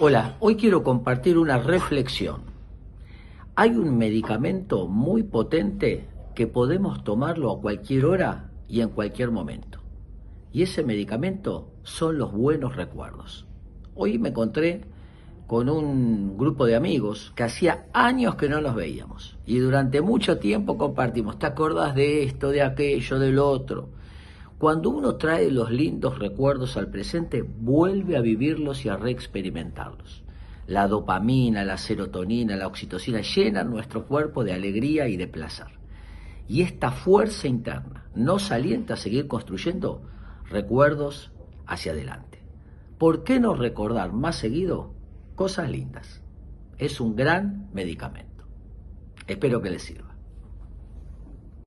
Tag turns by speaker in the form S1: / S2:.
S1: Hola, hoy quiero compartir una reflexión. Hay un medicamento muy potente que podemos tomarlo a cualquier hora y en cualquier momento. Y ese medicamento son los buenos recuerdos. Hoy me encontré con un grupo de amigos que hacía años que no nos veíamos. Y durante mucho tiempo compartimos, ¿te acordás de esto, de aquello, del otro? Cuando uno trae los lindos recuerdos al presente, vuelve a vivirlos y a reexperimentarlos. La dopamina, la serotonina, la oxitocina llenan nuestro cuerpo de alegría y de placer. Y esta fuerza interna nos alienta a seguir construyendo recuerdos hacia adelante. ¿Por qué no recordar más seguido cosas lindas? Es un gran medicamento. Espero que les sirva.